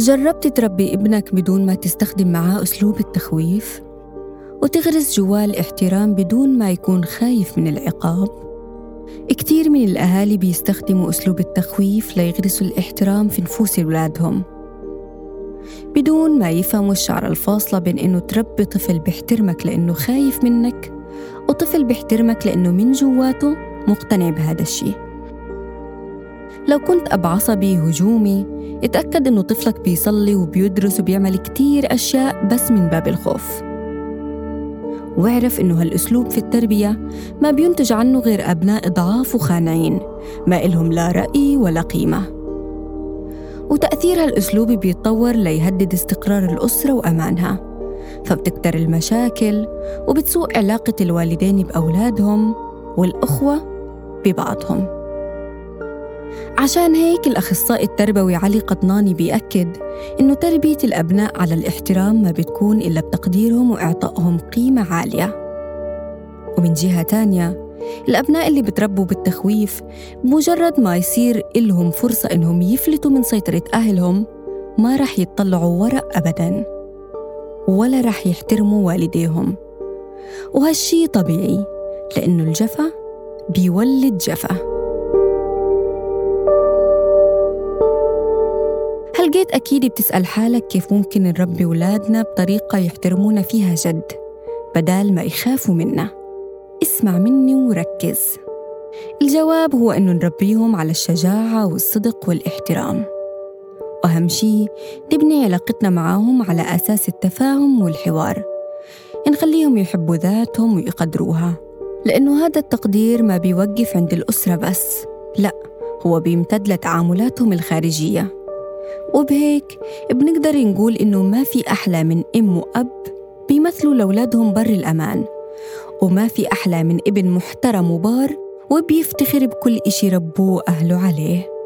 جربت تربي ابنك بدون ما تستخدم معاه أسلوب التخويف؟ وتغرس جواه الاحترام بدون ما يكون خايف من العقاب؟ كتير من الأهالي بيستخدموا أسلوب التخويف ليغرسوا الاحترام في نفوس أولادهم بدون ما يفهموا الشعر الفاصلة بين إنه تربي طفل بيحترمك لأنه خايف منك وطفل بيحترمك لأنه من جواته مقتنع بهذا الشيء لو كنت أب عصبي هجومي اتأكد إنه طفلك بيصلي وبيدرس وبيعمل كتير أشياء بس من باب الخوف. واعرف إنه هالأسلوب في التربية ما بينتج عنه غير أبناء ضعاف وخانعين ما إلهم لا رأي ولا قيمة. وتأثير هالأسلوب بيتطور ليهدد استقرار الأسرة وأمانها. فبتكتر المشاكل وبتسوء علاقة الوالدين بأولادهم والأخوة ببعضهم. عشان هيك الأخصائي التربوي علي قطناني بيأكد إنه تربية الأبناء على الاحترام ما بتكون إلا بتقديرهم وإعطائهم قيمة عالية. ومن جهة تانية الأبناء اللي بتربوا بالتخويف بمجرد ما يصير إلهم فرصة إنهم يفلتوا من سيطرة أهلهم ما رح يتطلعوا ورا أبداً ولا رح يحترموا والديهم. وهالشي طبيعي لأنه الجفا بيولد جفا. جيت أكيد بتسأل حالك كيف ممكن نربي ولادنا بطريقة يحترمونا فيها جد بدال ما يخافوا منا. اسمع مني وركز. الجواب هو أنه نربيهم على الشجاعة والصدق والاحترام. وأهم شي نبني علاقتنا معاهم على أساس التفاهم والحوار. نخليهم يحبوا ذاتهم ويقدروها. لأنه هذا التقدير ما بيوقف عند الأسرة بس لا هو بيمتد لتعاملاتهم الخارجية. وبهيك بنقدر نقول إنه ما في أحلى من أم وأب بيمثلوا لأولادهم بر الأمان وما في أحلى من ابن محترم وبار وبيفتخر بكل إشي ربوه أهله عليه.